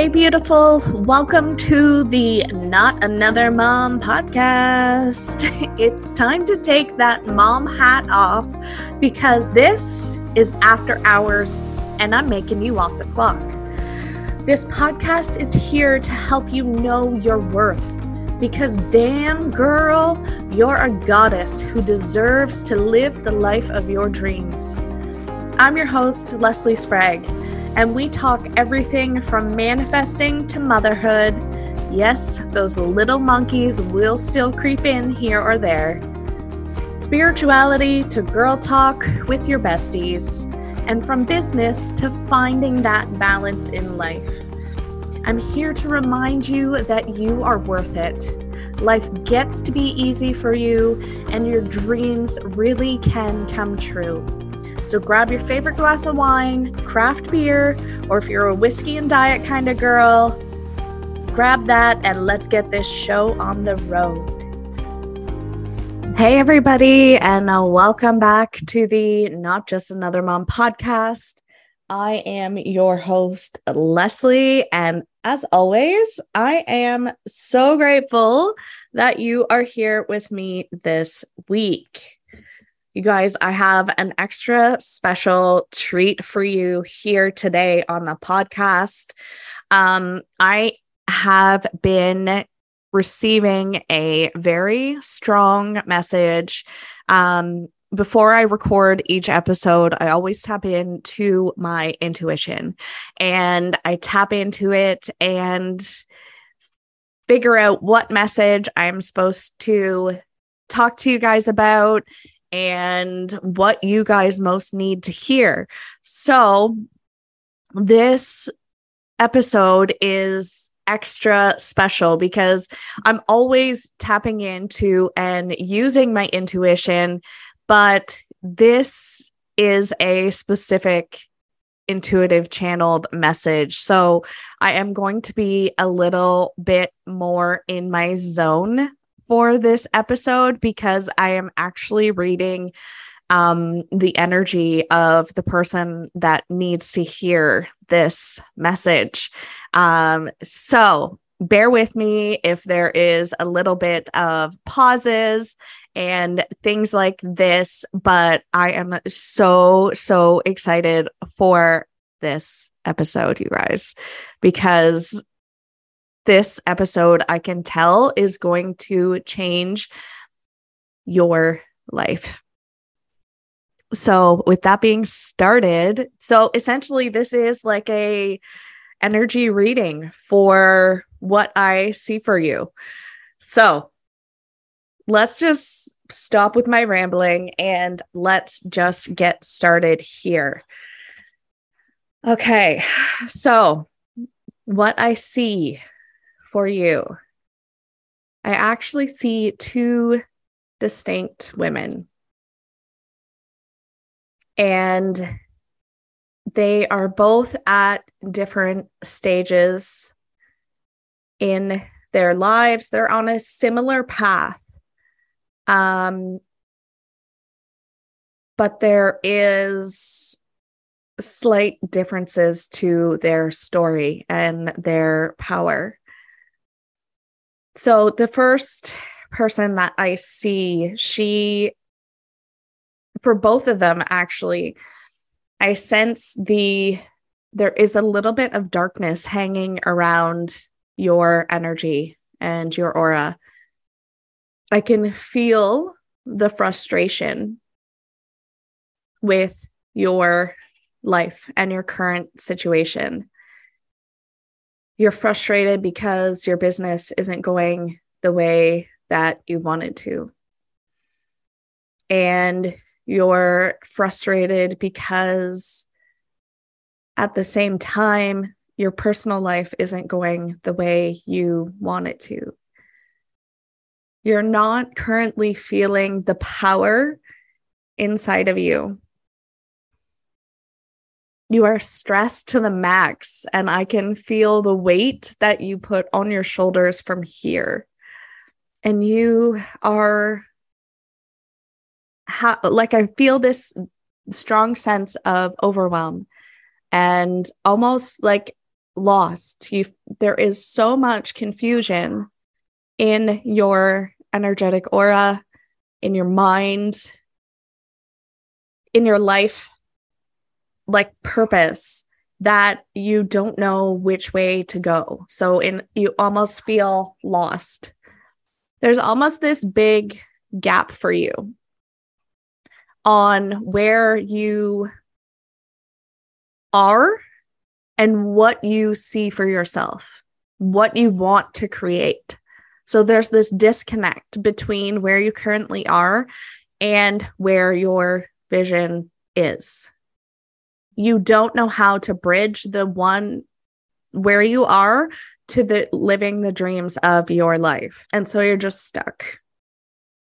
Hey, beautiful. Welcome to the Not Another Mom podcast. It's time to take that mom hat off because this is after hours and I'm making you off the clock. This podcast is here to help you know your worth because, damn girl, you're a goddess who deserves to live the life of your dreams. I'm your host, Lesley Sprague and we talk everything from manifesting to motherhood. Yes, those little monkeys will still creep in here or there. Spirituality to girl talk with your besties, and from business to finding that balance in life. I'm here to remind you that you are worth it. Life gets to be easy for you, and your dreams really can come true. So grab your favorite glass of wine, craft beer, or if you're a whiskey and diet kind of girl, grab that and let's get this show on the road. Hey, everybody, and uh, welcome back to the Not Just Another Mom podcast. I am your host, Lesley, and as always, I am so grateful that you are here with me this week. You guys, I have an extra special treat for you here today on the podcast. Um, I have been receiving a very strong message. Um, before I record each episode, I always tap into my intuition and I tap into it and figure out what message I'm supposed to talk to you guys about and what you guys most need to hear. So, this episode is extra special because I'm always tapping into and using my intuition, but this is a specific intuitive channeled message. So I am going to be a little bit more in my zone for this episode because I am actually reading um, the energy of the person that needs to hear this message. Um, so bear with me if there is a little bit of pauses and things like this, but I am so, so excited for this episode, you guys, because this episode, I can tell, is going to change your life. So, with that being started, so essentially this is like a energy reading for what I see for you. So, let's just stop with my rambling and let's just get started here. Okay. So, what I see for you. I actually see two distinct women. And they are both at different stages in their lives. They're on a similar path. Um, but there is slight differences to their story and their power. So the first person that I see, she, for both of them, actually, I sense the, there is a little bit of darkness hanging around your energy and your aura. I can feel the frustration with your life and your current situation you're frustrated because your business isn't going the way that you wanted to. And you're frustrated because at the same time, your personal life isn't going the way you want it to. You're not currently feeling the power inside of you you are stressed to the max and i can feel the weight that you put on your shoulders from here and you are ha- like i feel this strong sense of overwhelm and almost like lost. You there is so much confusion in your energetic aura, in your mind, in your life, like purpose that you don't know which way to go. So in you almost feel lost. There's almost this big gap for you on where you are and what you see for yourself, what you want to create. So there's this disconnect between where you currently are and where your vision is. You don't know how to bridge the one where you are to the living the dreams of your life. And so you're just stuck.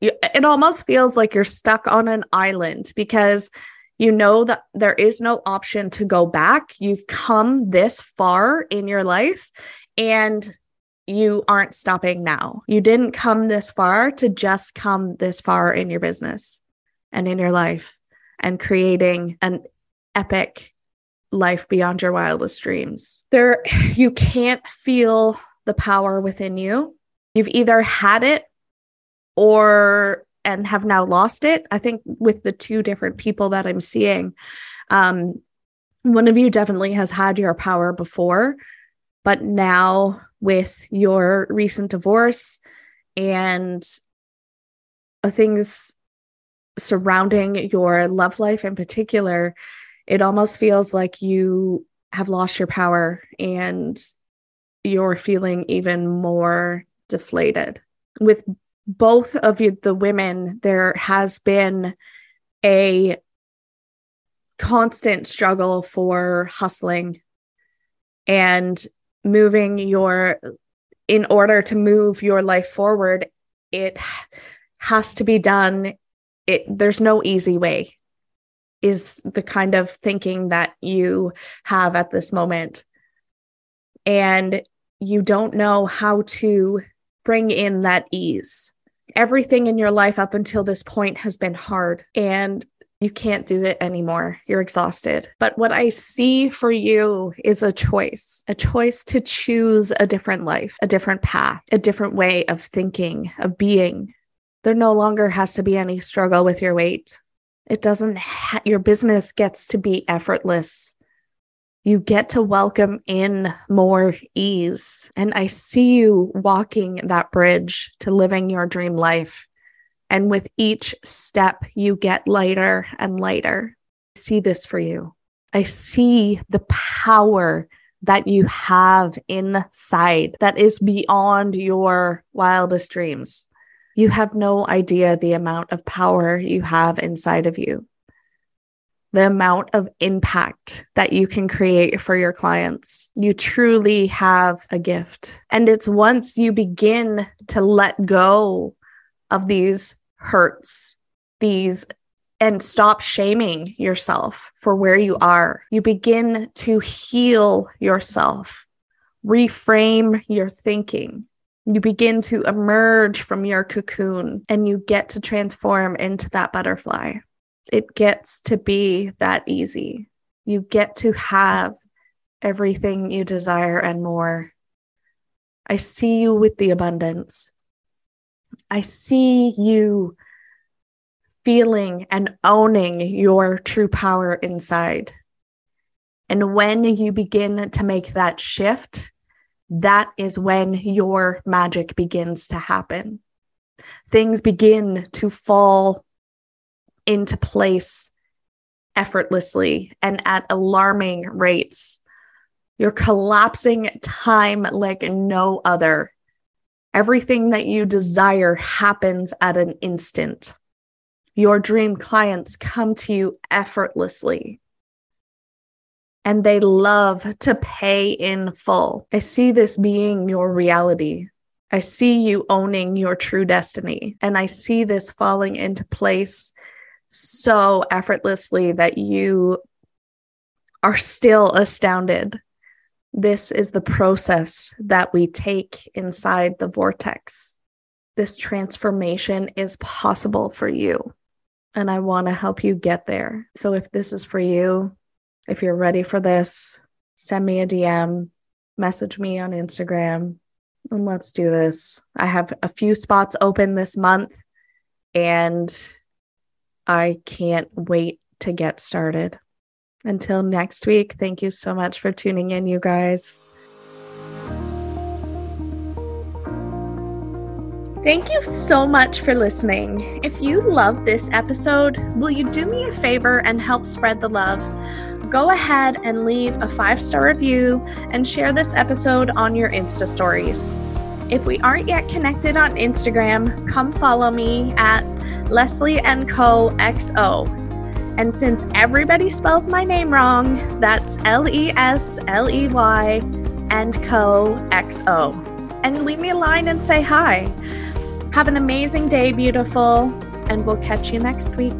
You, it almost feels like you're stuck on an island because you know that there is no option to go back. You've come this far in your life and you aren't stopping now. You didn't come this far to just come this far in your business and in your life and creating an epic life beyond your wildest dreams. There you can't feel the power within you. You've either had it or and have now lost it. I think with the two different people that I'm seeing, um, one of you definitely has had your power before, but now with your recent divorce and things surrounding your love life in particular, it almost feels like you have lost your power and you're feeling even more deflated. With both of you, the women, there has been a constant struggle for hustling and moving your in order to move your life forward it has to be done it there's no easy way is the kind of thinking that you have at this moment and you don't know how to bring in that ease everything in your life up until this point has been hard and you can't do it anymore. You're exhausted. But what I see for you is a choice, a choice to choose a different life, a different path, a different way of thinking, of being. There no longer has to be any struggle with your weight. It doesn't, ha- your business gets to be effortless you get to welcome in more ease. And I see you walking that bridge to living your dream life. And with each step, you get lighter and lighter. I see this for you. I see the power that you have inside that is beyond your wildest dreams. You have no idea the amount of power you have inside of you the amount of impact that you can create for your clients. You truly have a gift. And it's once you begin to let go of these hurts, these and stop shaming yourself for where you are. You begin to heal yourself, reframe your thinking. You begin to emerge from your cocoon and you get to transform into that butterfly it gets to be that easy. You get to have everything you desire and more. I see you with the abundance. I see you feeling and owning your true power inside. And when you begin to make that shift, that is when your magic begins to happen. Things begin to fall into place effortlessly and at alarming rates. You're collapsing time like no other. Everything that you desire happens at an instant. Your dream clients come to you effortlessly and they love to pay in full. I see this being your reality. I see you owning your true destiny, and I see this falling into place so effortlessly that you are still astounded. This is the process that we take inside the vortex. This transformation is possible for you. And I want to help you get there. So if this is for you, if you're ready for this, send me a DM. message me on Instagram and let's do this. I have a few spots open this month and I can't wait to get started. Until next week, thank you so much for tuning in, you guys. Thank you so much for listening. If you love this episode, will you do me a favor and help spread the love? Go ahead and leave a five star review and share this episode on your Insta stories. If we aren't yet connected on Instagram, come follow me at Lesley and Co XO. And since everybody spells my name wrong, that's L E S L E Y and Co X O. And leave me a line and say hi. Have an amazing day, beautiful, and we'll catch you next week.